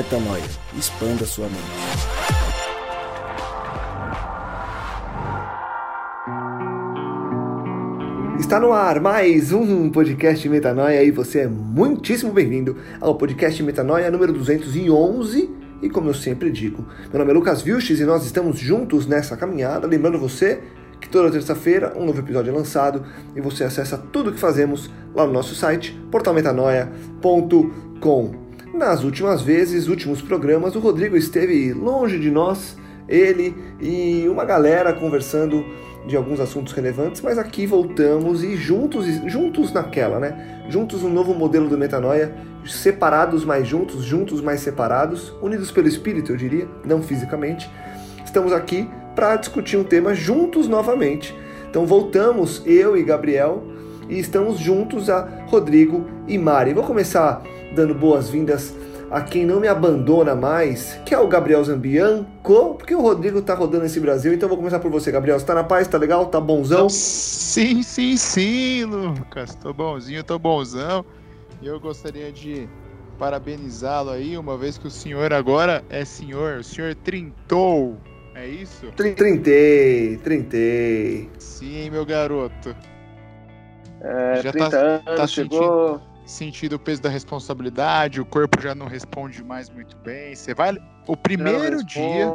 Metanoia. Expanda sua mente. Está no ar mais um podcast Metanoia e você é muitíssimo bem-vindo ao podcast Metanoia número 211. E como eu sempre digo, meu nome é Lucas Vilches e nós estamos juntos nessa caminhada. Lembrando você que toda terça-feira um novo episódio é lançado e você acessa tudo o que fazemos lá no nosso site portalmetanoia.com. Nas últimas vezes, últimos programas, o Rodrigo esteve longe de nós, ele e uma galera conversando de alguns assuntos relevantes, mas aqui voltamos e juntos, juntos naquela, né? Juntos um novo modelo do Metanoia, separados mais juntos, juntos mais separados, unidos pelo espírito, eu diria, não fisicamente. Estamos aqui para discutir um tema juntos novamente. Então voltamos, eu e Gabriel, e estamos juntos a Rodrigo e Mari. Vou começar dando boas-vindas a quem não me abandona mais, que é o Gabriel Zambianco, porque o Rodrigo tá rodando esse Brasil, então vou começar por você, Gabriel. Você tá na paz, tá legal? Tá bonzão? Sim, sim, sim, Lucas. Tô bonzinho, tô bonzão. E eu gostaria de parabenizá-lo aí, uma vez que o senhor agora é senhor, o senhor trintou. É isso? Trintei, trintei. Sim, meu garoto. É, já 30 tá, anos, tá chegou. Sentindo, sentindo o peso da responsabilidade, o corpo já não responde mais muito bem. Você vai. O primeiro dia.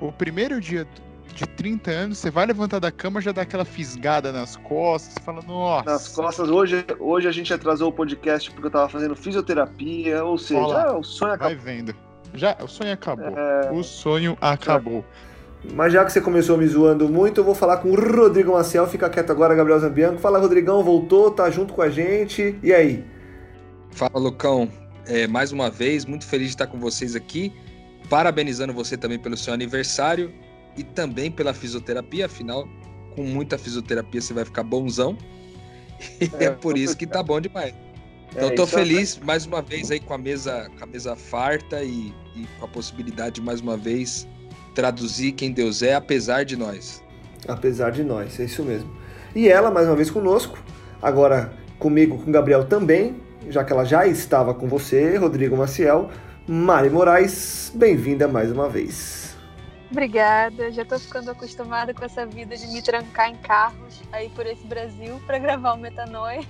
O primeiro dia de 30 anos, você vai levantar da cama, já dá aquela fisgada nas costas, fala, nossa. Nas costas, hoje, hoje a gente atrasou o podcast porque eu tava fazendo fisioterapia, ou seja, Olá, o sonho acabou. Vai vendo. Já, o sonho acabou. É... O sonho acabou. Mas já que você começou me zoando muito, eu vou falar com o Rodrigo Maciel. Fica quieto agora, Gabriel Zambianco. Fala, Rodrigão, voltou, tá junto com a gente. E aí? Fala, Lucão. É, mais uma vez, muito feliz de estar com vocês aqui. Parabenizando você também pelo seu aniversário e também pela fisioterapia. Afinal, com muita fisioterapia você vai ficar bonzão. E é, é por isso que tá bom demais. Então, é, tô feliz é... mais uma vez aí com a mesa, com a mesa farta e, e com a possibilidade de mais uma vez traduzir quem Deus é, apesar de nós. Apesar de nós, é isso mesmo. E ela, mais uma vez conosco, agora comigo, com Gabriel também, já que ela já estava com você, Rodrigo Maciel. Mari Moraes, bem-vinda mais uma vez. Obrigada, já estou ficando acostumada com essa vida de me trancar em carros aí por esse Brasil para gravar o Metanoia.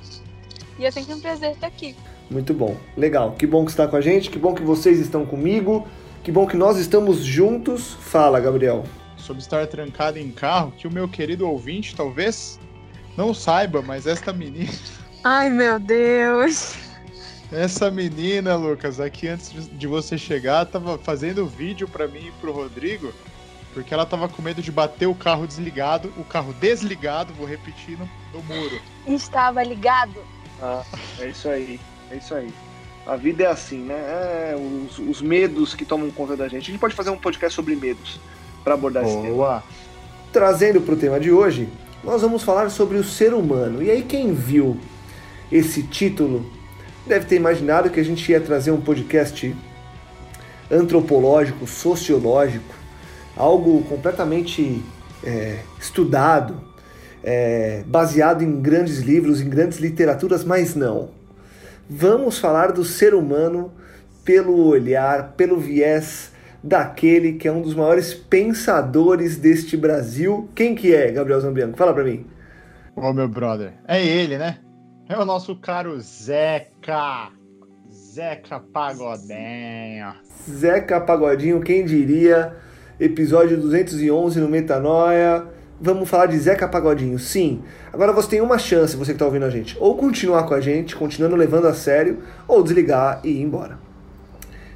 E é sempre um prazer estar aqui. Muito bom, legal. Que bom que está com a gente, que bom que vocês estão comigo. Que bom que nós estamos juntos. Fala, Gabriel. Sobre estar trancado em carro, que o meu querido ouvinte talvez não saiba, mas esta menina. Ai, meu Deus. Essa menina, Lucas, aqui antes de você chegar, tava fazendo vídeo para mim e pro Rodrigo, porque ela tava com medo de bater o carro desligado, o carro desligado, vou repetir, no, no muro. Estava ligado. Ah, é isso aí, é isso aí. A vida é assim, né? É, os, os, medos que tomam conta da gente. A gente pode fazer um podcast sobre medos para abordar Boa. esse tema. Trazendo para o tema de hoje, nós vamos falar sobre o ser humano. E aí, quem viu esse título deve ter imaginado que a gente ia trazer um podcast antropológico, sociológico, algo completamente é, estudado, é, baseado em grandes livros, em grandes literaturas, mas não vamos falar do ser humano pelo olhar, pelo viés daquele que é um dos maiores pensadores deste Brasil. Quem que é, Gabriel Zambianco? Fala para mim. Ô, meu brother, é ele, né? É o nosso caro Zeca. Zeca Pagodinho. Zeca Pagodinho, quem diria? Episódio 211 no Metanoia vamos falar de Zeca Pagodinho. Sim. Agora você tem uma chance, você que está ouvindo a gente, ou continuar com a gente, continuando levando a sério, ou desligar e ir embora.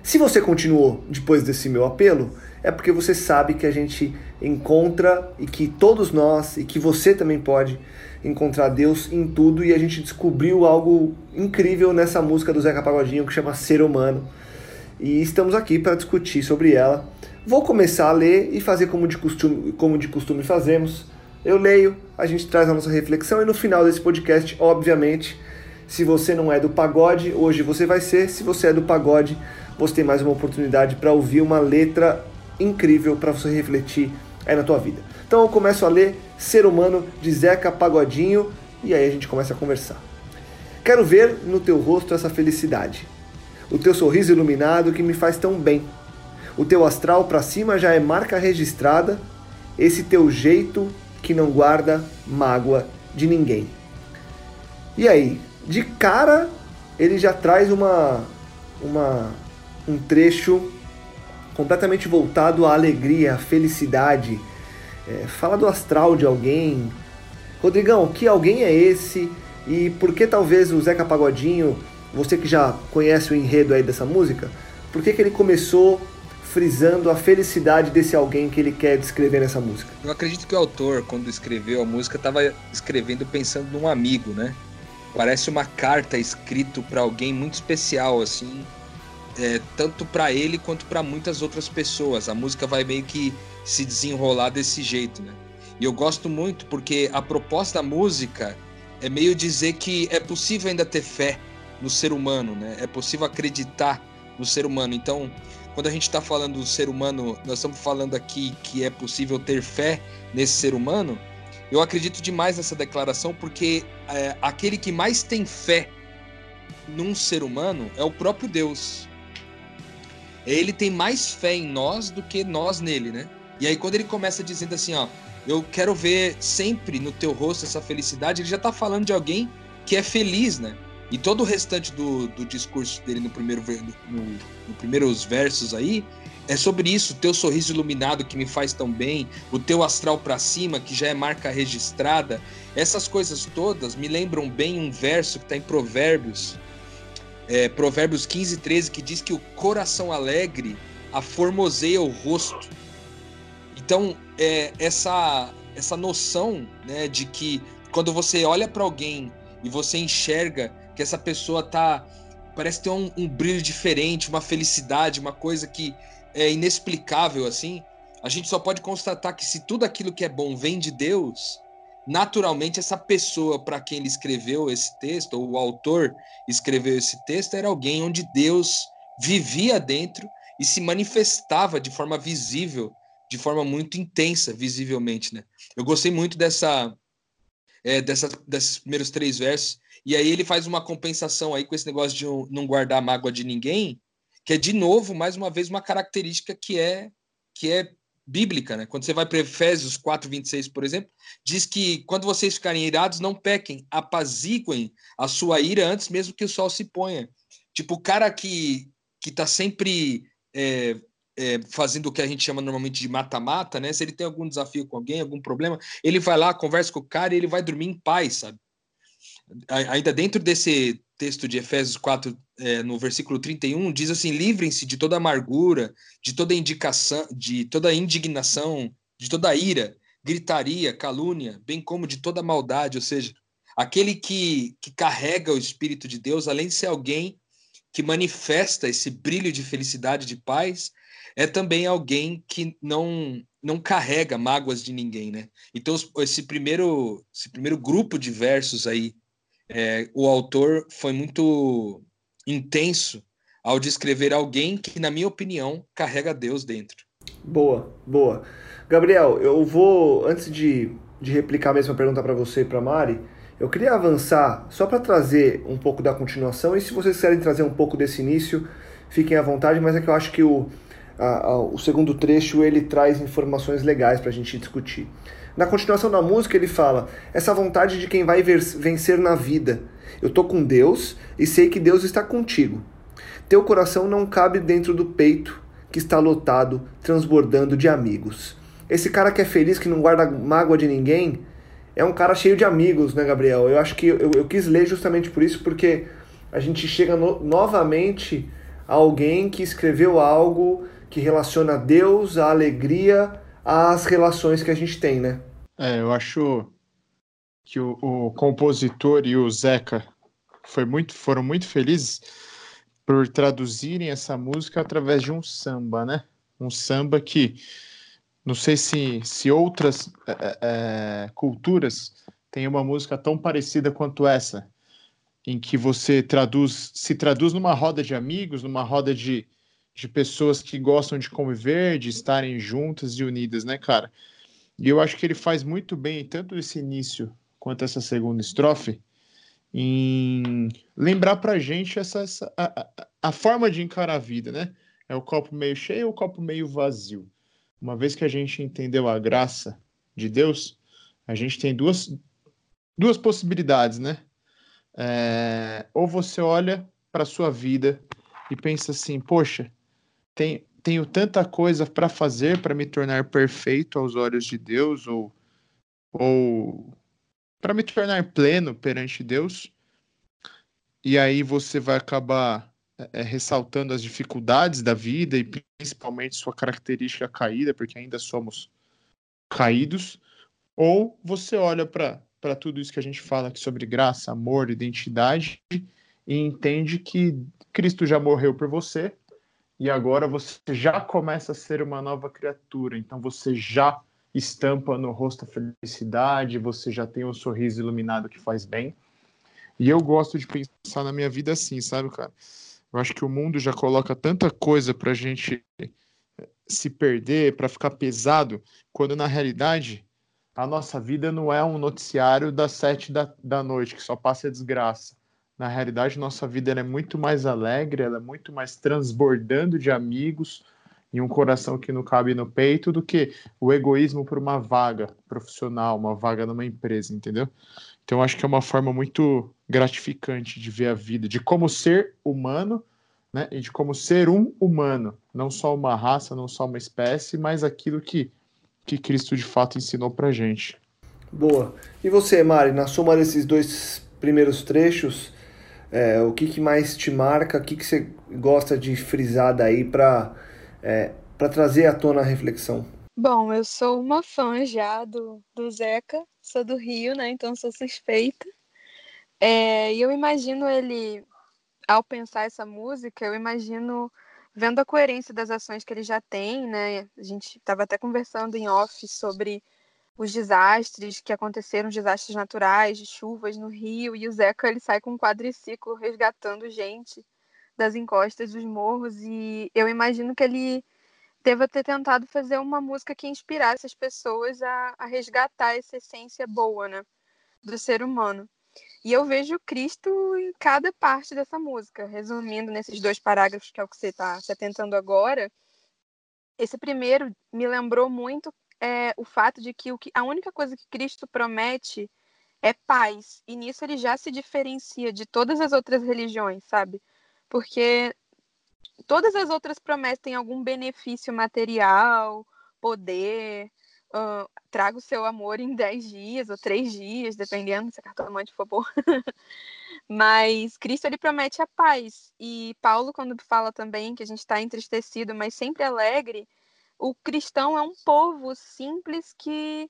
Se você continuou depois desse meu apelo, é porque você sabe que a gente encontra e que todos nós e que você também pode encontrar Deus em tudo e a gente descobriu algo incrível nessa música do Zeca Pagodinho que chama Ser Humano. E estamos aqui para discutir sobre ela Vou começar a ler e fazer como de costume, como de costume fazemos. Eu leio, a gente traz a nossa reflexão e no final desse podcast, obviamente, se você não é do pagode, hoje você vai ser. Se você é do pagode, você tem mais uma oportunidade para ouvir uma letra incrível para você refletir aí na tua vida. Então eu começo a ler Ser Humano de Zeca Pagodinho e aí a gente começa a conversar. Quero ver no teu rosto essa felicidade. o teu sorriso iluminado que me faz tão bem. O teu astral para cima já é marca registrada, esse teu jeito que não guarda mágoa de ninguém. E aí, de cara, ele já traz uma, uma um trecho completamente voltado à alegria, à felicidade. É, fala do astral de alguém. Rodrigão, que alguém é esse? E por que talvez o Zeca Pagodinho, você que já conhece o enredo aí dessa música, por que, que ele começou frisando a felicidade desse alguém que ele quer descrever nessa música? Eu acredito que o autor, quando escreveu a música, estava escrevendo pensando num amigo, né? Parece uma carta escrita para alguém muito especial, assim, é, tanto para ele quanto para muitas outras pessoas. A música vai meio que se desenrolar desse jeito, né? E eu gosto muito porque a proposta da música é meio dizer que é possível ainda ter fé no ser humano, né? É possível acreditar no ser humano. Então, quando a gente está falando do ser humano, nós estamos falando aqui que é possível ter fé nesse ser humano. Eu acredito demais nessa declaração porque é, aquele que mais tem fé num ser humano é o próprio Deus. Ele tem mais fé em nós do que nós nele, né? E aí quando ele começa dizendo assim, ó, eu quero ver sempre no teu rosto essa felicidade, ele já está falando de alguém que é feliz, né? E todo o restante do, do discurso dele no primeiro no, no primeiros versos aí é sobre isso, o teu sorriso iluminado que me faz tão bem, o teu astral para cima que já é marca registrada. Essas coisas todas me lembram bem um verso que está em Provérbios, é, Provérbios 15, 13, que diz que o coração alegre aformoseia o rosto. Então, é, essa, essa noção né, de que quando você olha para alguém e você enxerga que essa pessoa tá parece ter um, um, brilho diferente, uma felicidade, uma coisa que é inexplicável assim. A gente só pode constatar que se tudo aquilo que é bom vem de Deus, naturalmente essa pessoa para quem ele escreveu esse texto, ou o autor escreveu esse texto, era alguém onde Deus vivia dentro e se manifestava de forma visível, de forma muito intensa, visivelmente, né? Eu gostei muito dessa é, dessa, desses primeiros três versos. E aí ele faz uma compensação aí com esse negócio de não guardar mágoa de ninguém, que é de novo, mais uma vez, uma característica que é que é bíblica, né? Quando você vai para Efésios 4, 26, por exemplo, diz que quando vocês ficarem irados, não pequem, apaziguem a sua ira antes mesmo que o sol se ponha. Tipo, o cara que, que tá sempre é, é, fazendo o que a gente chama normalmente de mata-mata, né? Se ele tem algum desafio com alguém, algum problema, ele vai lá, conversa com o cara e ele vai dormir em paz, sabe? Ainda dentro desse texto de Efésios 4, é, no versículo 31, diz assim: livrem-se de toda amargura, de toda indicação, de toda indignação, de toda ira, gritaria, calúnia, bem como de toda maldade, ou seja, aquele que, que carrega o Espírito de Deus, além de ser alguém que manifesta esse brilho de felicidade, de paz, é também alguém que não não carrega mágoas de ninguém, né? Então esse primeiro esse primeiro grupo de versos aí, é, o autor foi muito intenso ao descrever alguém que, na minha opinião, carrega Deus dentro. Boa, boa. Gabriel, eu vou antes de, de replicar a mesma pergunta para você e para Mari, eu queria avançar só para trazer um pouco da continuação e se vocês quiserem trazer um pouco desse início, fiquem à vontade, mas é que eu acho que o a, a, o segundo trecho ele traz informações legais para a gente discutir. Na continuação da música ele fala essa vontade de quem vai vencer na vida. Eu tô com Deus e sei que Deus está contigo. Teu coração não cabe dentro do peito que está lotado, transbordando de amigos. Esse cara que é feliz, que não guarda mágoa de ninguém, é um cara cheio de amigos, né, Gabriel? Eu acho que eu, eu quis ler justamente por isso, porque a gente chega no, novamente a alguém que escreveu algo que relaciona Deus, a alegria, às relações que a gente tem, né? É, eu acho que o, o compositor e o Zeca foi muito, foram muito felizes por traduzirem essa música através de um samba, né? Um samba que não sei se, se outras é, é, é culturas têm uma música tão parecida quanto essa, em que você traduz, se traduz numa roda de amigos, numa roda de, de pessoas que gostam de conviver, de estarem juntas e unidas, né, cara? E eu acho que ele faz muito bem, tanto esse início quanto essa segunda estrofe, em lembrar pra gente essa, essa a, a forma de encarar a vida, né? É o copo meio cheio ou o copo meio vazio? Uma vez que a gente entendeu a graça de Deus, a gente tem duas, duas possibilidades, né? É, ou você olha para sua vida e pensa assim, poxa, tem, tenho tanta coisa para fazer para me tornar perfeito aos olhos de Deus ou ou para me tornar pleno perante Deus. E aí você vai acabar é, ressaltando as dificuldades da vida e principalmente sua característica caída, porque ainda somos caídos. Ou você olha para tudo isso que a gente fala aqui sobre graça, amor, identidade e entende que Cristo já morreu por você e agora você já começa a ser uma nova criatura. Então você já estampa no rosto a felicidade, você já tem um sorriso iluminado que faz bem. E eu gosto de pensar na minha vida assim, sabe, cara? Eu acho que o mundo já coloca tanta coisa pra gente se perder, para ficar pesado, quando na realidade a nossa vida não é um noticiário das sete da, da noite, que só passa a desgraça. Na realidade, nossa vida é muito mais alegre, ela é muito mais transbordando de amigos, e um coração que não cabe no peito do que o egoísmo por uma vaga profissional, uma vaga numa empresa, entendeu? Então acho que é uma forma muito gratificante de ver a vida, de como ser humano, né? E de como ser um humano, não só uma raça, não só uma espécie, mas aquilo que que Cristo de fato ensinou pra gente. Boa. E você, Mari, na soma desses dois primeiros trechos, é, o que, que mais te marca? O que, que você gosta de frisar daí para é, trazer à tona a reflexão? Bom, eu sou uma fã já do, do Zeca, sou do Rio, né? Então sou suspeita. É, e eu imagino ele, ao pensar essa música, eu imagino vendo a coerência das ações que ele já tem, né? A gente estava até conversando em off sobre os desastres que aconteceram, desastres naturais, de chuvas no Rio, e o Zeca ele sai com um quadriciclo resgatando gente das encostas dos morros e eu imagino que ele deva ter tentado fazer uma música que inspirasse as pessoas a, a resgatar essa essência boa, né, do ser humano. E eu vejo Cristo em cada parte dessa música. Resumindo nesses dois parágrafos, que é o que você está se atentando agora, esse primeiro me lembrou muito é, o fato de que, o que a única coisa que Cristo promete é paz. E nisso ele já se diferencia de todas as outras religiões, sabe? porque todas as outras promessas têm algum benefício material, poder, uh, traga o seu amor em 10 dias ou 3 dias, dependendo se a cartomante for boa. mas Cristo ele promete a paz. E Paulo, quando fala também que a gente está entristecido, mas sempre alegre, o cristão é um povo simples que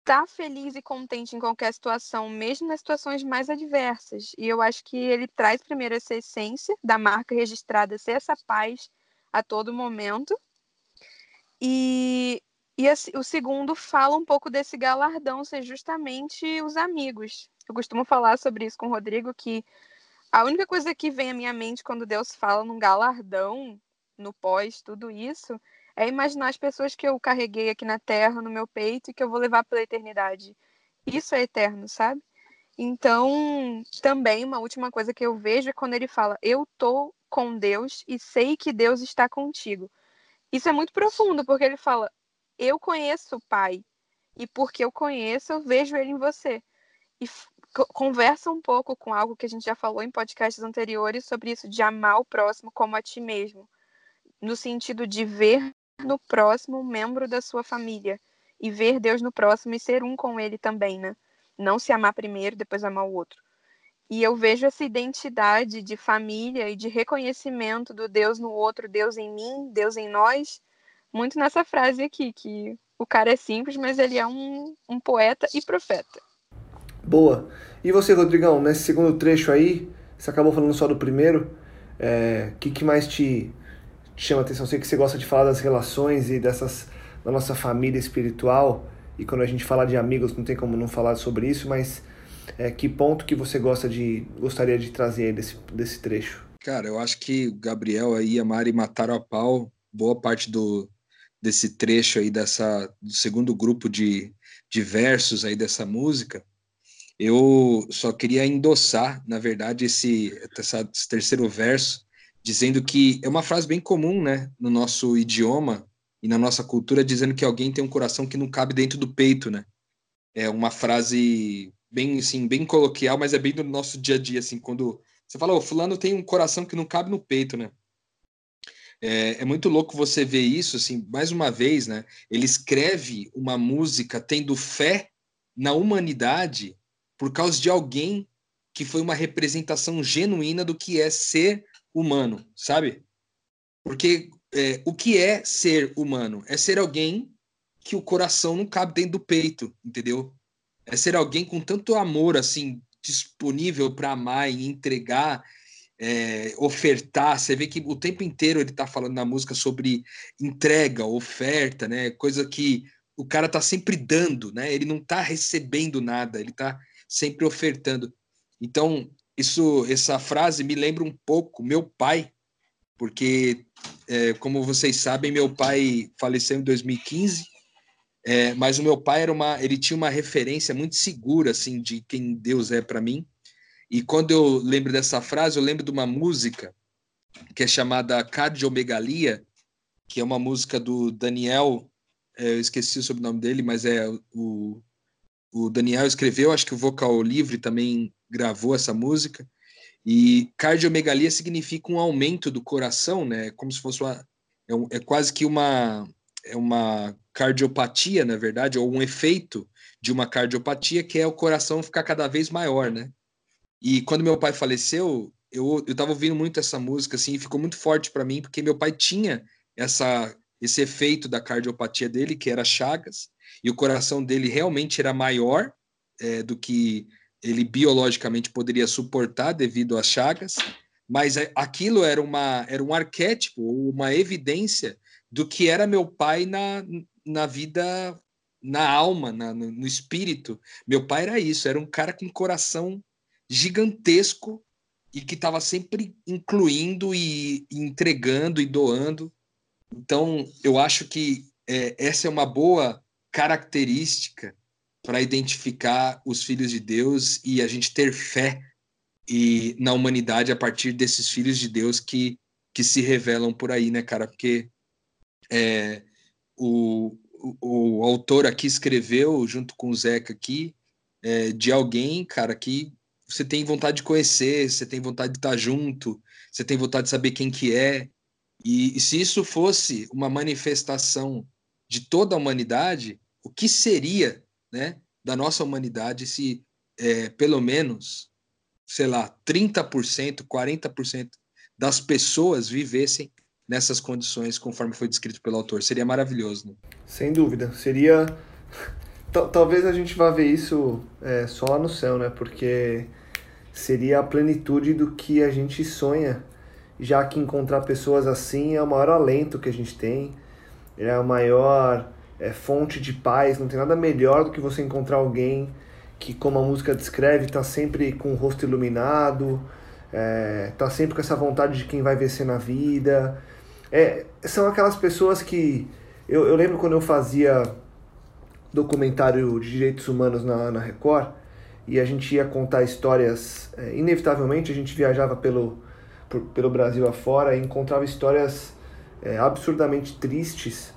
estar tá feliz e contente em qualquer situação, mesmo nas situações mais adversas. E eu acho que ele traz primeiro essa essência da marca registrada, ser essa paz a todo momento. E, e o segundo fala um pouco desse galardão ser justamente os amigos. Eu costumo falar sobre isso com o Rodrigo, que a única coisa que vem à minha mente quando Deus fala num galardão, no pós, tudo isso, é imaginar as pessoas que eu carreguei aqui na Terra, no meu peito, e que eu vou levar pela eternidade. Isso é eterno, sabe? Então, também uma última coisa que eu vejo é quando ele fala: Eu tô com Deus e sei que Deus está contigo. Isso é muito profundo, porque ele fala: Eu conheço o Pai, e porque eu conheço, eu vejo ele em você. E conversa um pouco com algo que a gente já falou em podcasts anteriores sobre isso, de amar o próximo como a ti mesmo. No sentido de ver no próximo membro da sua família e ver Deus no próximo e ser um com ele também, né? Não se amar primeiro, depois amar o outro. E eu vejo essa identidade de família e de reconhecimento do Deus no outro, Deus em mim, Deus em nós, muito nessa frase aqui, que o cara é simples, mas ele é um, um poeta e profeta. Boa. E você, Rodrigão, nesse segundo trecho aí, você acabou falando só do primeiro, o é, que, que mais te, chama atenção? sei que você gosta de falar das relações e dessas da nossa família espiritual. E quando a gente fala de amigos, não tem como não falar sobre isso, mas é, que ponto que você gosta de gostaria de trazer aí desse, desse trecho? Cara, eu acho que o Gabriel aí e a Mari mataram a pau boa parte do, desse trecho aí, dessa, do segundo grupo de, de versos aí dessa música. Eu só queria endossar, na verdade, esse, esse terceiro verso, dizendo que é uma frase bem comum, né, no nosso idioma e na nossa cultura, dizendo que alguém tem um coração que não cabe dentro do peito, né? É uma frase bem, assim, bem coloquial, mas é bem do nosso dia a dia, assim, quando você fala, o fulano tem um coração que não cabe no peito, né? É, é, muito louco você ver isso, assim, mais uma vez, né? Ele escreve uma música tendo fé na humanidade por causa de alguém que foi uma representação genuína do que é ser humano, sabe? Porque é, o que é ser humano? É ser alguém que o coração não cabe dentro do peito, entendeu? É ser alguém com tanto amor, assim, disponível para amar e entregar, é, ofertar. Você vê que o tempo inteiro ele está falando na música sobre entrega, oferta, né? Coisa que o cara tá sempre dando, né? Ele não tá recebendo nada, ele tá sempre ofertando. Então, isso, essa frase me lembra um pouco meu pai, porque, é, como vocês sabem, meu pai faleceu em 2015, é, mas o meu pai era uma, ele tinha uma referência muito segura assim de quem Deus é para mim. E quando eu lembro dessa frase, eu lembro de uma música que é chamada Cardiomegalia, que é uma música do Daniel, é, eu esqueci o sobrenome dele, mas é o, o Daniel escreveu, acho que o Vocal Livre também gravou essa música. E cardiomegalia significa um aumento do coração, né? Como se fosse uma. É, um, é quase que uma. É uma cardiopatia, na verdade, ou um efeito de uma cardiopatia, que é o coração ficar cada vez maior, né? E quando meu pai faleceu, eu, eu tava ouvindo muito essa música, assim, e ficou muito forte para mim, porque meu pai tinha essa, esse efeito da cardiopatia dele, que era Chagas, e o coração dele realmente era maior é, do que ele biologicamente poderia suportar devido às chagas, mas aquilo era, uma, era um arquétipo, uma evidência do que era meu pai na, na vida, na alma, na, no, no espírito. Meu pai era isso, era um cara com coração gigantesco e que estava sempre incluindo e, entregando e doando. Então, eu acho que é, essa é uma boa característica para identificar os filhos de Deus e a gente ter fé e na humanidade a partir desses filhos de Deus que, que se revelam por aí, né, cara? Porque é, o, o, o, autor aqui escreveu, junto com o Zeca aqui, é, de alguém, cara, que você tem vontade de conhecer, você tem vontade de estar junto, você tem vontade de saber quem que é. E, e se isso fosse uma manifestação de toda a humanidade, o que seria né, da nossa humanidade se é, pelo menos, sei lá, 30%, 40% das pessoas vivessem nessas condições conforme foi descrito pelo autor. Seria maravilhoso. Né? Sem dúvida. Seria. Talvez a gente vá ver isso é, só no céu, né? Porque seria a plenitude do que a gente sonha, já que encontrar pessoas assim é o maior alento que a gente tem, é a maior é, fonte de paz, não tem nada melhor do que você encontrar alguém que, como a música descreve, está sempre com o rosto iluminado, está é, sempre com essa vontade de quem vai vencer na vida. É, são aquelas pessoas que. Eu, eu lembro quando eu fazia documentário de direitos humanos na, na Record e a gente ia contar histórias. É, inevitavelmente a gente viajava pelo, por, pelo Brasil afora e encontrava histórias é, absurdamente tristes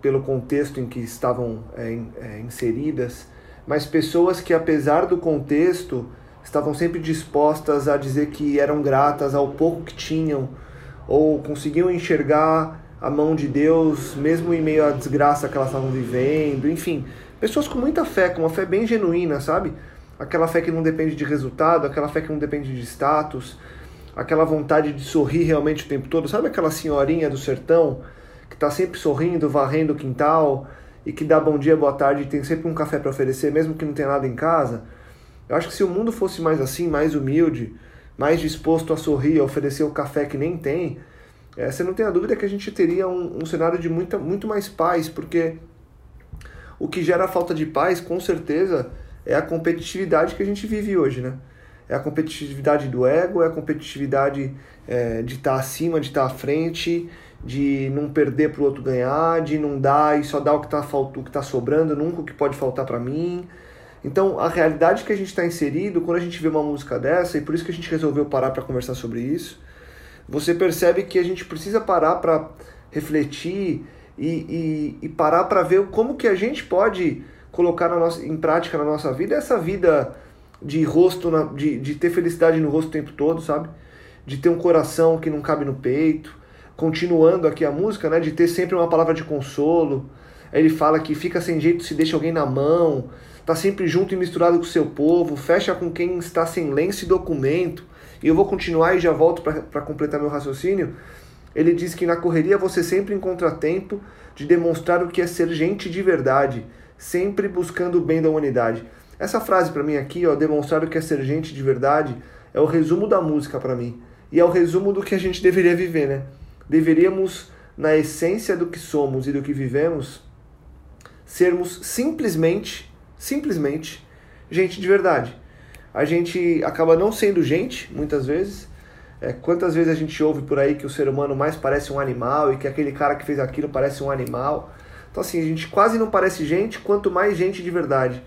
pelo contexto em que estavam é, é, inseridas, mas pessoas que, apesar do contexto, estavam sempre dispostas a dizer que eram gratas ao pouco que tinham, ou conseguiam enxergar a mão de Deus, mesmo em meio à desgraça que elas estavam vivendo, enfim, pessoas com muita fé, com uma fé bem genuína, sabe? Aquela fé que não depende de resultado, aquela fé que não depende de status, aquela vontade de sorrir realmente o tempo todo, sabe aquela senhorinha do sertão? que está sempre sorrindo, varrendo o quintal e que dá bom dia, boa tarde e tem sempre um café para oferecer, mesmo que não tenha nada em casa. Eu acho que se o mundo fosse mais assim, mais humilde, mais disposto a sorrir, a oferecer o café que nem tem, é, você não tem a dúvida que a gente teria um, um cenário de muita, muito mais paz, porque o que gera falta de paz, com certeza, é a competitividade que a gente vive hoje, né? É a competitividade do ego, é a competitividade é, de estar tá acima, de estar tá à frente, de não perder para o outro ganhar, de não dar e só dar o que está o que tá sobrando, nunca o que pode faltar para mim. Então, a realidade que a gente está inserido, quando a gente vê uma música dessa, e por isso que a gente resolveu parar para conversar sobre isso, você percebe que a gente precisa parar para refletir e, e, e parar para ver como que a gente pode colocar na nossa, em prática na nossa vida essa vida de rosto, na, de, de ter felicidade no rosto o tempo todo, sabe? De ter um coração que não cabe no peito. Continuando aqui a música, né? De ter sempre uma palavra de consolo. Ele fala que fica sem jeito se deixa alguém na mão, tá sempre junto e misturado com o seu povo, fecha com quem está sem lenço e documento. E eu vou continuar e já volto para completar meu raciocínio. Ele diz que na correria você sempre encontra tempo de demonstrar o que é ser gente de verdade, sempre buscando o bem da humanidade. Essa frase para mim aqui, ó, demonstrar o que é ser gente de verdade, é o resumo da música para mim. E é o resumo do que a gente deveria viver, né? Deveríamos, na essência do que somos e do que vivemos, sermos simplesmente, simplesmente gente de verdade. A gente acaba não sendo gente, muitas vezes. É, quantas vezes a gente ouve por aí que o ser humano mais parece um animal e que aquele cara que fez aquilo parece um animal. Então, assim, a gente quase não parece gente, quanto mais gente de verdade.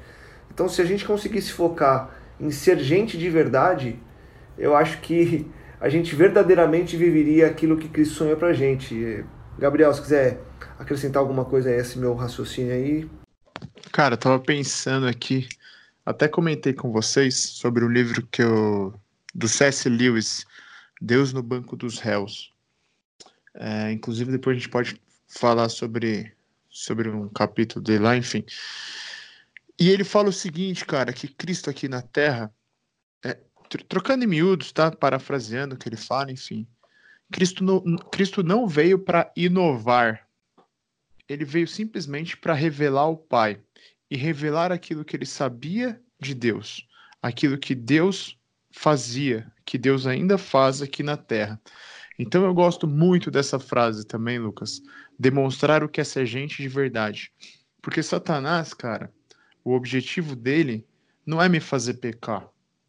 Então, se a gente conseguisse focar em ser gente de verdade, eu acho que a gente verdadeiramente viveria aquilo que Cristo sonhou pra gente. Gabriel, se quiser acrescentar alguma coisa a esse meu raciocínio aí. Cara, eu tava pensando aqui, até comentei com vocês sobre o livro que eu do C.S. Lewis, Deus no Banco dos Réus. É, inclusive depois a gente pode falar sobre sobre um capítulo dele lá, enfim. E ele fala o seguinte, cara, que Cristo aqui na Terra, é, trocando em miúdos, tá? Parafraseando o que ele fala, enfim. Cristo, no, Cristo não veio para inovar, ele veio simplesmente para revelar o Pai e revelar aquilo que ele sabia de Deus, aquilo que Deus fazia, que Deus ainda faz aqui na Terra. Então eu gosto muito dessa frase também, Lucas. Demonstrar o que é ser gente de verdade. Porque Satanás, cara, o objetivo dele não é me fazer pecar.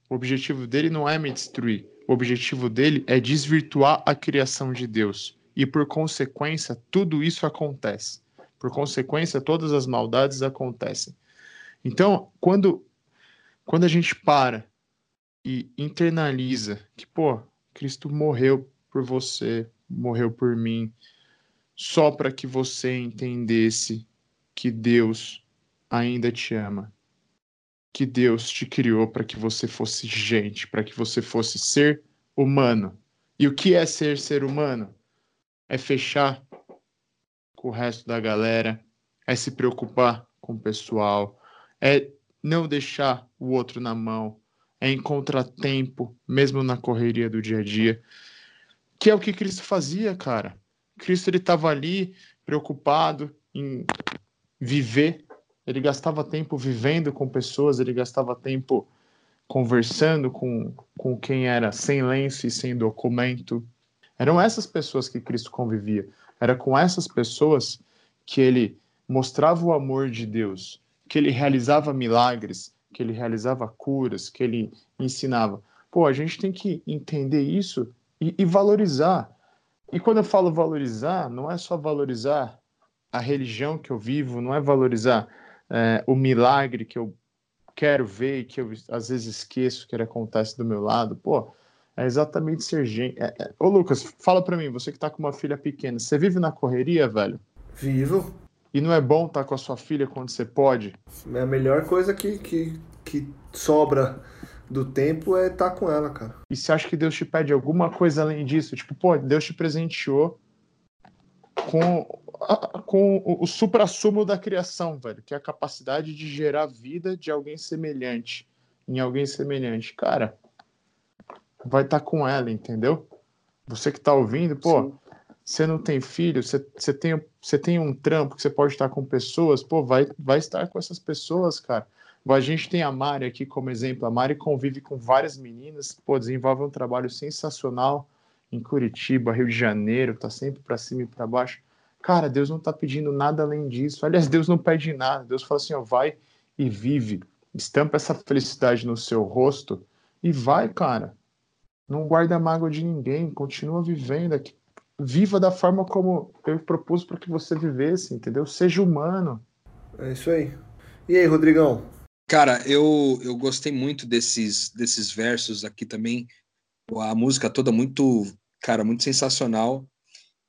O objetivo dele não é me destruir. O objetivo dele é desvirtuar a criação de Deus. E por consequência, tudo isso acontece. Por consequência, todas as maldades acontecem. Então, quando quando a gente para e internaliza que, pô, Cristo morreu por você, morreu por mim, só para que você entendesse que Deus ainda te ama. Que Deus te criou para que você fosse gente, para que você fosse ser humano. E o que é ser ser humano? É fechar com o resto da galera, é se preocupar com o pessoal, é não deixar o outro na mão, é encontrar tempo, mesmo na correria do dia a dia, que é o que Cristo fazia, cara. Cristo ele estava ali preocupado em viver ele gastava tempo vivendo com pessoas, ele gastava tempo conversando com, com quem era sem lenço e sem documento. Eram essas pessoas que Cristo convivia. Era com essas pessoas que ele mostrava o amor de Deus, que ele realizava milagres, que ele realizava curas, que ele ensinava. Pô, a gente tem que entender isso e, e valorizar. E quando eu falo valorizar, não é só valorizar a religião que eu vivo, não é valorizar é, o milagre que eu quero ver e que eu às vezes esqueço que ele acontece do meu lado, pô, é exatamente ser gente. É, é... Ô Lucas, fala pra mim, você que tá com uma filha pequena, você vive na correria, velho? Vivo. E não é bom estar tá com a sua filha quando você pode? É a melhor coisa que, que, que sobra do tempo é estar tá com ela, cara. E você acha que Deus te pede alguma coisa além disso? Tipo, pô, Deus te presenteou com com o, o supra-sumo da criação, velho, que é a capacidade de gerar vida de alguém semelhante em alguém semelhante. Cara, vai estar tá com ela, entendeu? Você que tá ouvindo, pô, Sim. você não tem filho, você, você, tem, você tem um trampo que você pode estar com pessoas, pô, vai, vai estar com essas pessoas, cara. A gente tem a Mari aqui como exemplo. A Mari convive com várias meninas, pô, desenvolve um trabalho sensacional em Curitiba, Rio de Janeiro, tá sempre para cima e para baixo. Cara, Deus não está pedindo nada além disso. Aliás, Deus não pede nada. Deus fala assim: ó, vai e vive. Estampa essa felicidade no seu rosto e vai, cara. Não guarda mágoa de ninguém. Continua vivendo aqui. Viva da forma como eu propus para que você vivesse, entendeu? Seja humano. É isso aí. E aí, Rodrigão? Cara, eu, eu gostei muito desses, desses versos aqui também. A música toda muito cara, muito sensacional.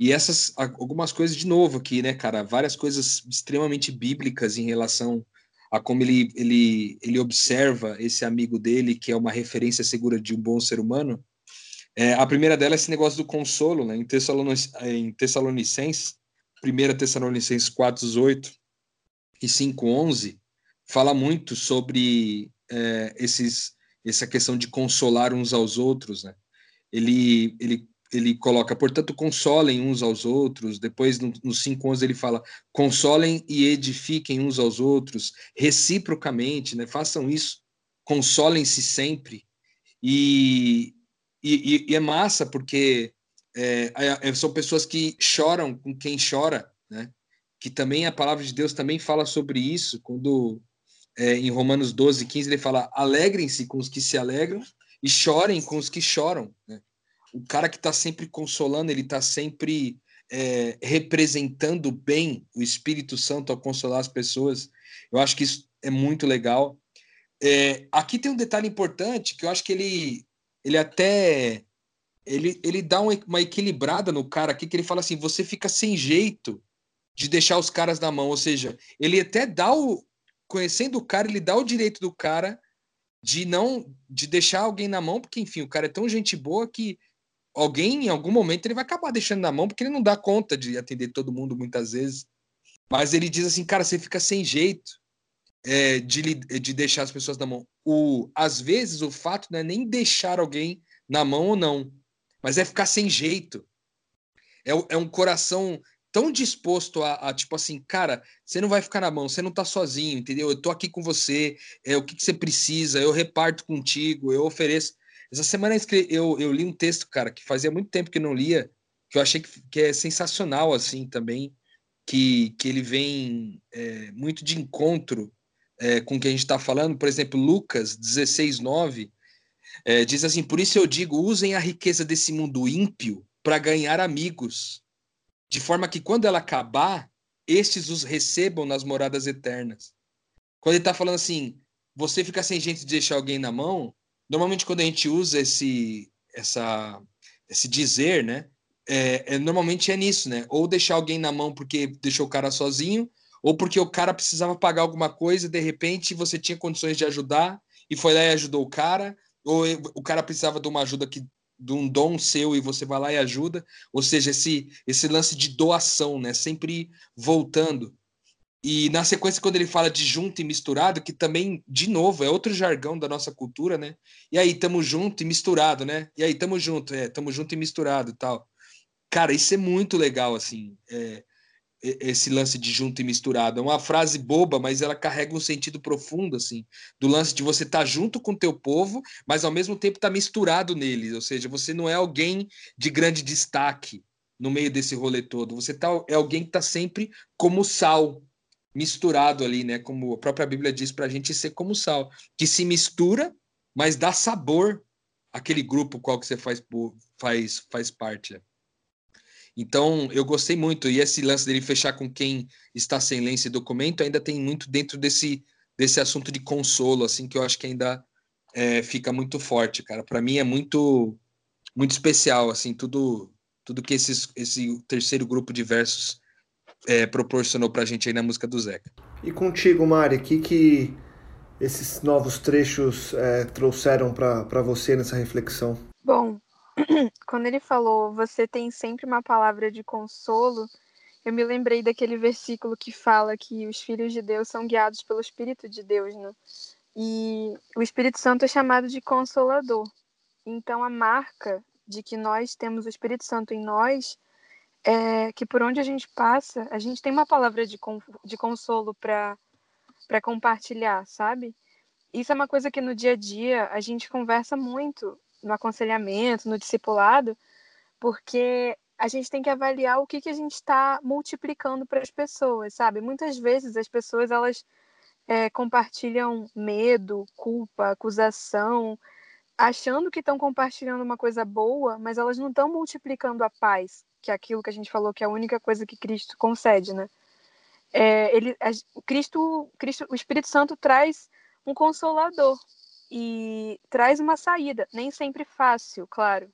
E essas algumas coisas de novo aqui, né, cara? Várias coisas extremamente bíblicas em relação a como ele, ele, ele observa esse amigo dele, que é uma referência segura de um bom ser humano. É, a primeira dela é esse negócio do consolo, né? Em, em Tessalonicenses, 1 Tessalonicenses 4, 8 e 5, 11, fala muito sobre é, esses, essa questão de consolar uns aos outros, né? Ele, ele ele coloca, portanto, consolem uns aos outros. Depois, no, no 5.11, ele fala, consolem e edifiquem uns aos outros, reciprocamente, né? Façam isso, consolem-se sempre. E, e, e, é massa, porque é, é, é, são pessoas que choram com quem chora, né? Que também a palavra de Deus também fala sobre isso, quando é, em Romanos 12, 15, ele fala, alegrem-se com os que se alegram e chorem com os que choram, né? O cara que está sempre consolando, ele está sempre é, representando bem o Espírito Santo ao consolar as pessoas. Eu acho que isso é muito legal. É, aqui tem um detalhe importante que eu acho que ele, ele até ele, ele dá uma equilibrada no cara aqui que ele fala assim: você fica sem jeito de deixar os caras na mão. Ou seja, ele até dá o. Conhecendo o cara, ele dá o direito do cara de não de deixar alguém na mão, porque enfim, o cara é tão gente boa que alguém, em algum momento, ele vai acabar deixando na mão, porque ele não dá conta de atender todo mundo muitas vezes. Mas ele diz assim, cara, você fica sem jeito é, de, de deixar as pessoas na mão. O, às vezes, o fato não é nem deixar alguém na mão ou não, mas é ficar sem jeito. É, é um coração tão disposto a, a, tipo assim, cara, você não vai ficar na mão, você não tá sozinho, entendeu? Eu tô aqui com você, é o que, que você precisa, eu reparto contigo, eu ofereço. Essa semana eu, eu li um texto, cara, que fazia muito tempo que não lia, que eu achei que, que é sensacional, assim, também, que, que ele vem é, muito de encontro é, com o que a gente está falando. Por exemplo, Lucas 16, 9, é, diz assim: Por isso eu digo, usem a riqueza desse mundo ímpio para ganhar amigos, de forma que quando ela acabar, estes os recebam nas moradas eternas. Quando ele está falando assim, você fica sem gente de deixar alguém na mão, Normalmente, quando a gente usa esse, essa, esse dizer, né? É, é, normalmente é nisso, né? Ou deixar alguém na mão porque deixou o cara sozinho, ou porque o cara precisava pagar alguma coisa, de repente você tinha condições de ajudar e foi lá e ajudou o cara, ou o cara precisava de uma ajuda que de um dom seu e você vai lá e ajuda, ou seja, esse esse lance de doação, né? Sempre voltando. E na sequência, quando ele fala de junto e misturado, que também, de novo, é outro jargão da nossa cultura, né? E aí, tamo junto e misturado, né? E aí, tamo junto, é, tamo junto e misturado tal. Cara, isso é muito legal, assim, é, esse lance de junto e misturado. É uma frase boba, mas ela carrega um sentido profundo, assim, do lance de você estar tá junto com o teu povo, mas ao mesmo tempo tá misturado neles, ou seja, você não é alguém de grande destaque no meio desse rolê todo. Você tá, é alguém que tá sempre como sal, misturado ali, né? Como a própria Bíblia diz para a gente ser como sal, que se mistura, mas dá sabor àquele grupo qual que você faz, faz, faz parte. Então, eu gostei muito. E esse lance dele fechar com quem está sem lei esse documento ainda tem muito dentro desse, desse assunto de consolo, assim, que eu acho que ainda é, fica muito forte, cara. Para mim é muito muito especial, assim, tudo tudo que esses, esse terceiro grupo de versos é, proporcionou pra gente aí na música do Zeca. E contigo, Mari, o que, que esses novos trechos é, trouxeram para você nessa reflexão? Bom, quando ele falou você tem sempre uma palavra de consolo, eu me lembrei daquele versículo que fala que os filhos de Deus são guiados pelo Espírito de Deus, né? E o Espírito Santo é chamado de consolador. Então a marca de que nós temos o Espírito Santo em nós é que por onde a gente passa, a gente tem uma palavra de, de consolo para compartilhar, sabe? Isso é uma coisa que no dia a dia a gente conversa muito no aconselhamento, no discipulado, porque a gente tem que avaliar o que, que a gente está multiplicando para as pessoas, sabe? Muitas vezes as pessoas elas é, compartilham medo, culpa, acusação, achando que estão compartilhando uma coisa boa, mas elas não estão multiplicando a paz, que é aquilo que a gente falou que é a única coisa que Cristo concede, né? É, ele, a, Cristo, Cristo, o Espírito Santo traz um consolador e traz uma saída, nem sempre fácil, claro,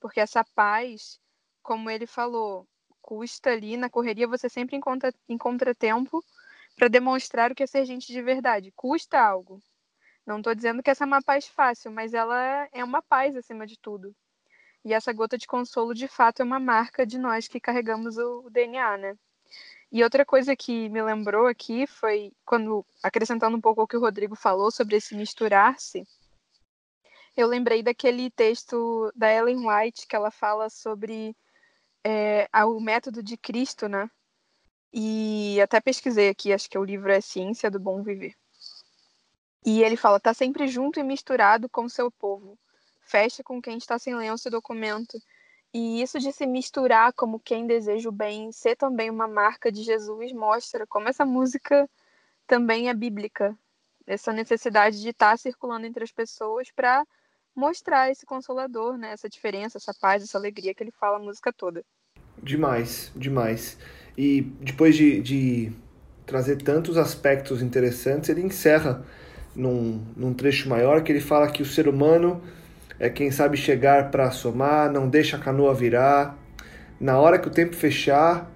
porque essa paz, como ele falou, custa ali na correria, você sempre encontra, encontra tempo para demonstrar o que é ser gente de verdade. Custa algo. Não estou dizendo que essa é uma paz fácil, mas ela é uma paz acima de tudo. E essa gota de consolo, de fato, é uma marca de nós que carregamos o DNA, né? E outra coisa que me lembrou aqui foi quando, acrescentando um pouco o que o Rodrigo falou sobre esse misturar-se, eu lembrei daquele texto da Ellen White que ela fala sobre é, o método de Cristo, né? E até pesquisei aqui, acho que o livro é Ciência do Bom Viver. E ele fala: tá sempre junto e misturado com seu povo. Fecha com quem está sem lenço e documento. E isso de se misturar como quem deseja o bem, ser também uma marca de Jesus, mostra como essa música também é bíblica. Essa necessidade de estar tá circulando entre as pessoas para mostrar esse consolador, né? Essa diferença, essa paz, essa alegria que ele fala a música toda. Demais, demais. E depois de, de trazer tantos aspectos interessantes, ele encerra num, num trecho maior que ele fala que o ser humano é quem sabe chegar para somar, não deixa a canoa virar. Na hora que o tempo fechar,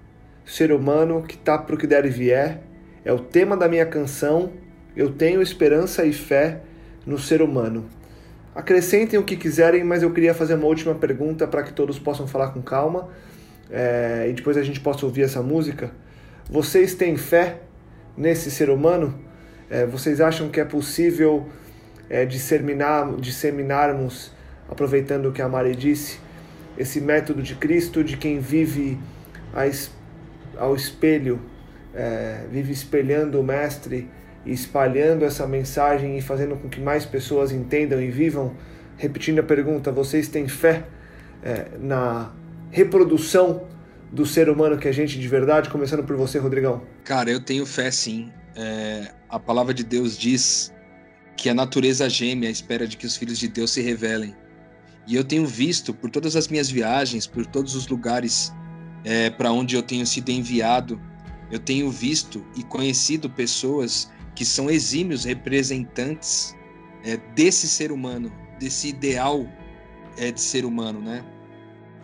ser humano que tá pro que der e vier, é o tema da minha canção. Eu tenho esperança e fé no ser humano. Acrescentem o que quiserem, mas eu queria fazer uma última pergunta para que todos possam falar com calma é, e depois a gente possa ouvir essa música. Vocês têm fé nesse ser humano? É, vocês acham que é possível é, disseminar, disseminarmos, aproveitando o que a Mari disse, esse método de Cristo, de quem vive ao espelho, é, vive espelhando o Mestre e espalhando essa mensagem e fazendo com que mais pessoas entendam e vivam. Repetindo a pergunta, vocês têm fé é, na reprodução do ser humano que a gente de verdade? Começando por você, Rodrigão. Cara, eu tenho fé sim. É, a palavra de Deus diz que a natureza geme à espera de que os filhos de Deus se revelem. E eu tenho visto por todas as minhas viagens, por todos os lugares é, para onde eu tenho sido enviado, eu tenho visto e conhecido pessoas que são exímios representantes é, desse ser humano, desse ideal é, de ser humano, né?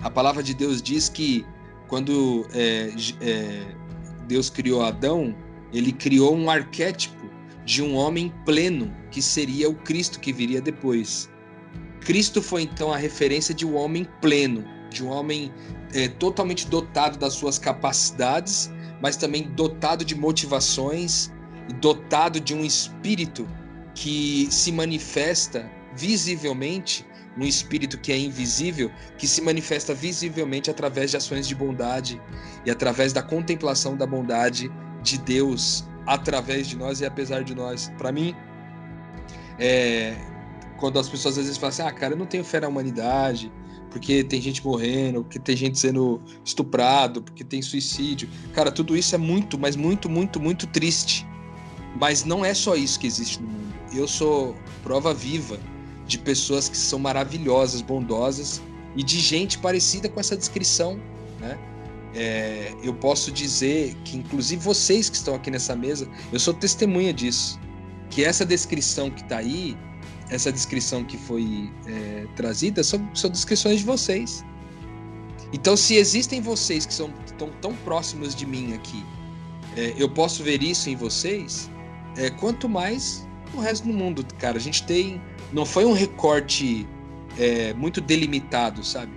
A palavra de Deus diz que quando é, é, Deus criou Adão, ele criou um arquétipo de um homem pleno, que seria o Cristo que viria depois. Cristo foi então a referência de um homem pleno, de um homem é, totalmente dotado das suas capacidades, mas também dotado de motivações, dotado de um espírito que se manifesta visivelmente, um espírito que é invisível, que se manifesta visivelmente através de ações de bondade e através da contemplação da bondade de Deus através de nós e apesar de nós. Para mim, é, quando as pessoas às vezes falam assim: ah, cara, eu não tenho fé na humanidade, porque tem gente morrendo, porque tem gente sendo estuprado, porque tem suicídio. Cara, tudo isso é muito, mas muito, muito, muito triste. Mas não é só isso que existe no mundo. Eu sou prova viva de pessoas que são maravilhosas, bondosas e de gente parecida com essa descrição, né? É, eu posso dizer que, inclusive vocês que estão aqui nessa mesa, eu sou testemunha disso. Que essa descrição que está aí, essa descrição que foi é, trazida, são, são descrições de vocês. Então, se existem vocês que são tão, tão próximos de mim aqui, é, eu posso ver isso em vocês, é, quanto mais o resto do mundo, cara. A gente tem. Não foi um recorte é, muito delimitado, sabe?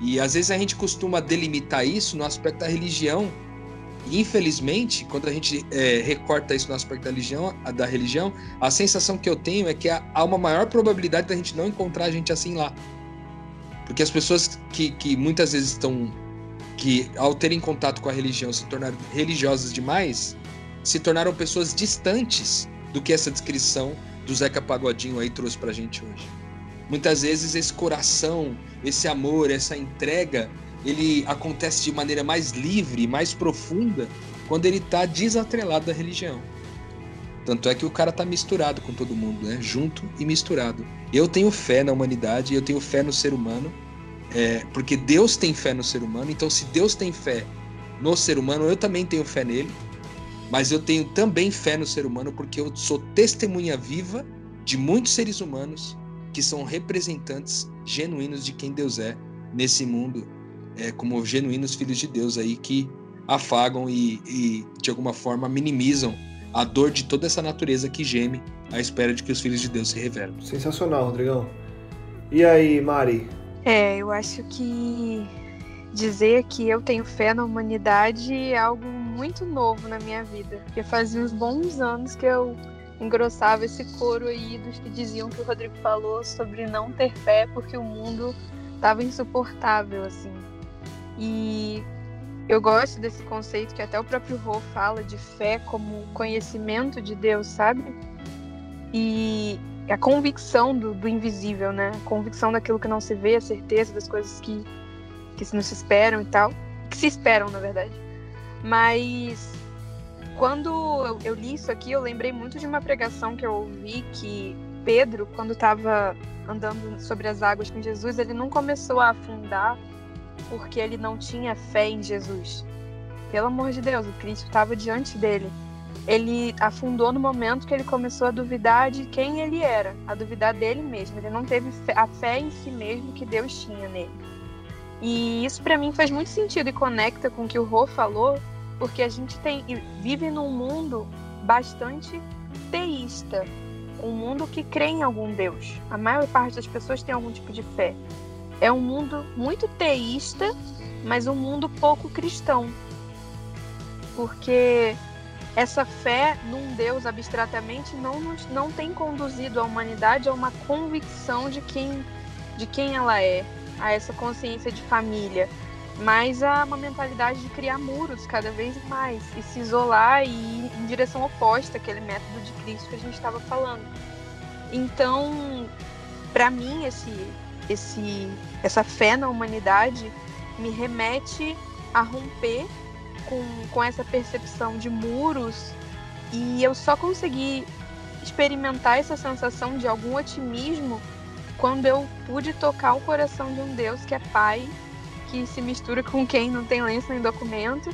E às vezes a gente costuma delimitar isso no aspecto da religião. Infelizmente, quando a gente é, recorta isso no aspecto da religião, da religião, a sensação que eu tenho é que há uma maior probabilidade da gente não encontrar gente assim lá. Porque as pessoas que, que muitas vezes estão. que ao terem contato com a religião se tornaram religiosas demais, se tornaram pessoas distantes do que essa descrição do Zeca Pagodinho aí trouxe pra gente hoje. Muitas vezes esse coração, esse amor, essa entrega, ele acontece de maneira mais livre, mais profunda, quando ele está desatrelado da religião. Tanto é que o cara tá misturado com todo mundo, né? Junto e misturado. Eu tenho fé na humanidade, eu tenho fé no ser humano, é, porque Deus tem fé no ser humano. Então, se Deus tem fé no ser humano, eu também tenho fé nele mas eu tenho também fé no ser humano porque eu sou testemunha viva de muitos seres humanos que são representantes genuínos de quem Deus é nesse mundo é, como genuínos filhos de Deus aí que afagam e, e, de alguma forma minimizam a dor de toda essa natureza que geme à espera de que os filhos de Deus se revelem. Sensacional, Rodrigão. E aí, Mari? É, eu acho que dizer que eu tenho fé na humanidade é algo muito novo na minha vida. Porque fazia uns bons anos que eu engrossava esse coro aí dos que diziam que o Rodrigo falou sobre não ter fé porque o mundo estava insuportável, assim. E eu gosto desse conceito que até o próprio Rô fala de fé como conhecimento de Deus, sabe? E a convicção do, do invisível, né? A convicção daquilo que não se vê, a certeza das coisas que, que não se esperam e tal. Que se esperam, na verdade. Mas quando eu, eu li isso aqui, eu lembrei muito de uma pregação que eu ouvi que Pedro, quando estava andando sobre as águas com Jesus, ele não começou a afundar porque ele não tinha fé em Jesus. Pelo amor de Deus, o Cristo estava diante dele. Ele afundou no momento que ele começou a duvidar de quem ele era, a duvidar dele mesmo. Ele não teve a fé em si mesmo que Deus tinha nele. E isso para mim faz muito sentido e conecta com o que o Rô falou, porque a gente tem vive num mundo bastante teísta, um mundo que crê em algum Deus. A maior parte das pessoas tem algum tipo de fé é um mundo muito teísta, mas um mundo pouco cristão. Porque essa fé num Deus abstratamente não, não tem conduzido a humanidade a uma convicção de quem, de quem ela é, a essa consciência de família, mas a uma mentalidade de criar muros cada vez mais e se isolar e ir em direção oposta àquele método de Cristo que a gente estava falando. Então, para mim, esse, esse, essa fé na humanidade me remete a romper com, com essa percepção de muros e eu só consegui experimentar essa sensação de algum otimismo quando eu pude tocar o coração de um Deus que é Pai, que se mistura com quem não tem lenço nem documento,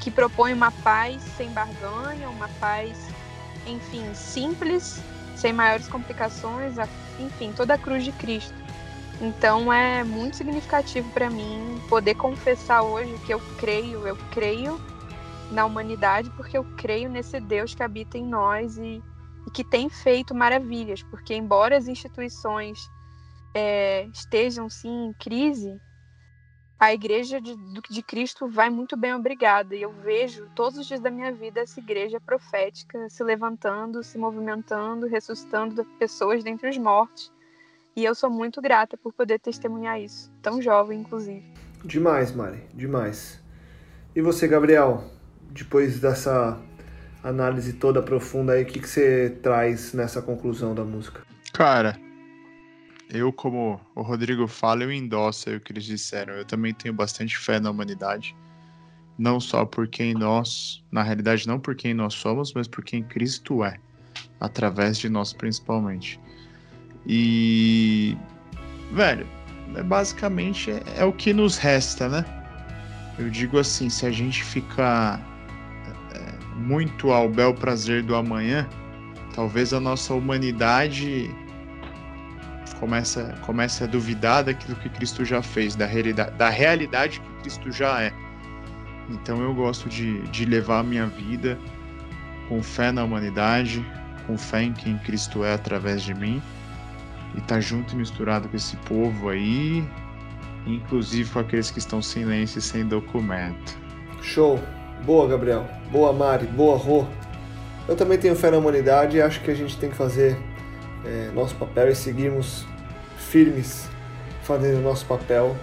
que propõe uma paz sem barganha, uma paz, enfim, simples, sem maiores complicações, enfim, toda a cruz de Cristo. Então é muito significativo para mim poder confessar hoje que eu creio, eu creio na humanidade porque eu creio nesse Deus que habita em nós e, e que tem feito maravilhas. Porque embora as instituições é, estejam sim em crise, a igreja de, de Cristo vai muito bem, obrigada. E eu vejo todos os dias da minha vida essa igreja profética se levantando, se movimentando, ressuscitando pessoas dentre os mortos e eu sou muito grata por poder testemunhar isso, tão jovem, inclusive. Demais, Mari, demais. E você, Gabriel, depois dessa análise toda profunda aí, o que, que você traz nessa conclusão da música? Cara, eu, como o Rodrigo fala, eu endosso o que eles disseram. Eu também tenho bastante fé na humanidade. Não só por quem nós, na realidade, não por quem nós somos, mas por quem Cristo é, através de nós principalmente. E, velho, é basicamente é, é o que nos resta, né? Eu digo assim, se a gente ficar é, muito ao bel prazer do amanhã, talvez a nossa humanidade comece, comece a duvidar daquilo que Cristo já fez, da realidade, da realidade que Cristo já é. Então eu gosto de, de levar a minha vida com fé na humanidade, com fé em quem Cristo é através de mim e tá junto e misturado com esse povo aí, inclusive com aqueles que estão sem lenço e sem documento. Show! Boa, Gabriel. Boa, Mari. Boa, Rô. Eu também tenho fé na humanidade e acho que a gente tem que fazer é, nosso papel e seguirmos firmes fazendo nosso papel.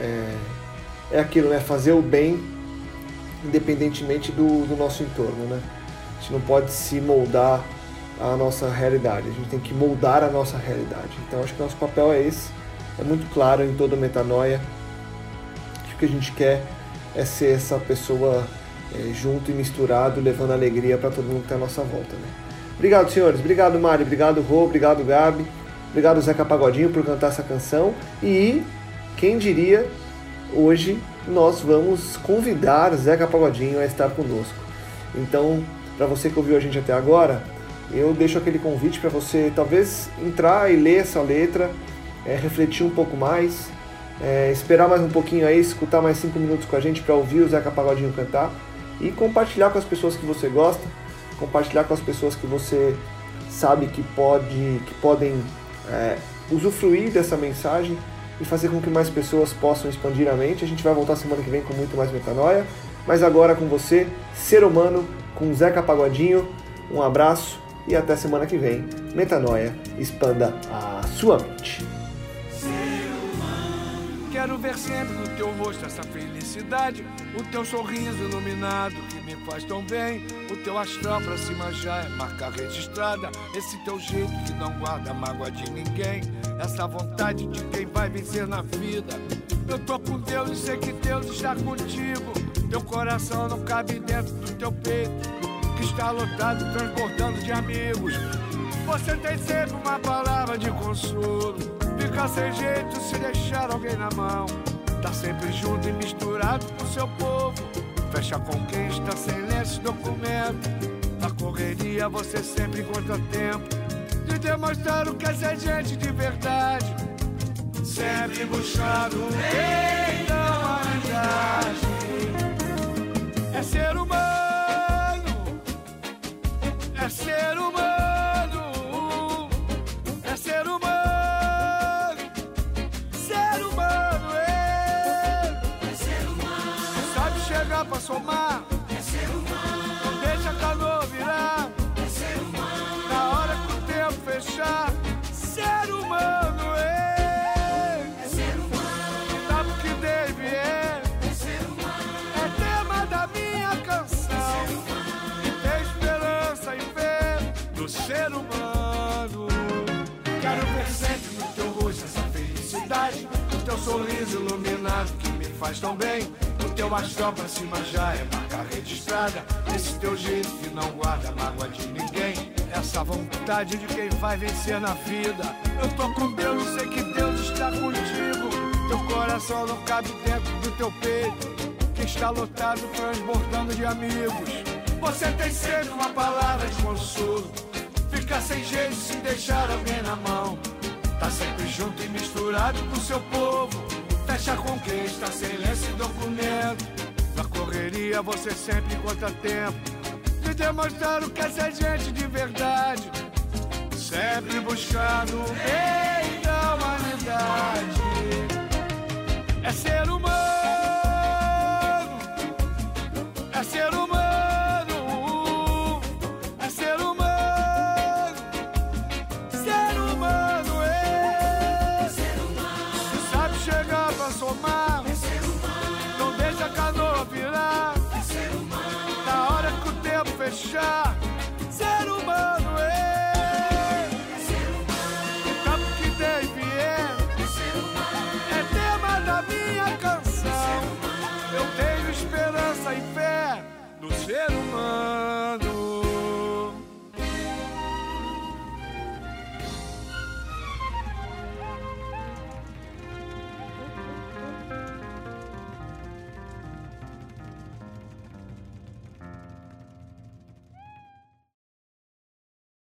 É, é aquilo, né? Fazer o bem independentemente do, do nosso entorno, né? A gente não pode se moldar a nossa realidade, a gente tem que moldar a nossa realidade. Então acho que nosso papel é esse, é muito claro em toda metanoia. Acho que a gente quer é ser essa pessoa é, junto e misturado, levando alegria para todo mundo que está à nossa volta. Né? Obrigado, senhores. Obrigado, Mari. Obrigado, Rô. Obrigado, Gabi. Obrigado, Zeca Pagodinho, por cantar essa canção. E quem diria, hoje nós vamos convidar Zeca Pagodinho a estar conosco. Então, para você que ouviu a gente até agora, eu deixo aquele convite para você talvez entrar e ler essa letra, é, refletir um pouco mais é, esperar mais um pouquinho aí, escutar mais cinco minutos com a gente para ouvir o Zeca Pagodinho cantar e compartilhar com as pessoas que você gosta, compartilhar com as pessoas que você sabe que, pode, que podem é, usufruir dessa mensagem e fazer com que mais pessoas possam expandir a mente. A gente vai voltar semana que vem com muito mais metanoia, mas agora com você, ser humano, com Zeca Pagodinho. Um abraço e até semana que vem. Metanoia, expanda a sua mente. Quero ver sempre no teu rosto essa felicidade, o teu sorriso iluminado que me faz tão bem. O teu astral pra cima já é marca registrada. Esse teu jeito que não guarda mágoa de ninguém. Essa vontade de quem vai vencer na vida. Eu tô com Deus e sei que Deus está contigo. Teu coração não cabe dentro do teu peito, que está lotado, transbordando de amigos. Você tem sempre uma palavra de consolo. Fica sem jeito se deixar alguém na mão. Tá sempre junto e misturado com seu povo. Fecha quem está sem lenço documento. Na correria você sempre encontra tempo de demonstrar o que é ser gente de verdade. Sempre buscando o rei da humanidade. É ser humano, somar. É ser humano. Não deixa a canoa virar. É ser humano. Na hora que o tempo fechar. Ser humano é. É ser humano. Sabe que deve é. É ser humano. É tema da minha canção. É ser humano. E tem esperança e fé do ser humano. Quero ver sempre no teu rosto essa felicidade. O teu sorriso iluminado que me faz tão bem teu astral pra cima já é marca registrada. Esse teu jeito que não guarda mágoa de ninguém. Essa vontade de quem vai vencer na vida. Eu tô com Deus e sei que Deus está contigo. Teu coração não cabe dentro do teu peito. Que está lotado, transbordando de amigos. Você tem sempre uma palavra de consolo. Fica sem jeito se deixar alguém na mão. Tá sempre junto e misturado com seu povo fecha quem está sem lenço e documento. Na correria você sempre encontra tempo de demonstrar o que é ser gente de verdade. Sempre buscando o bem da humanidade. É ser humano, é ser humano. Ser.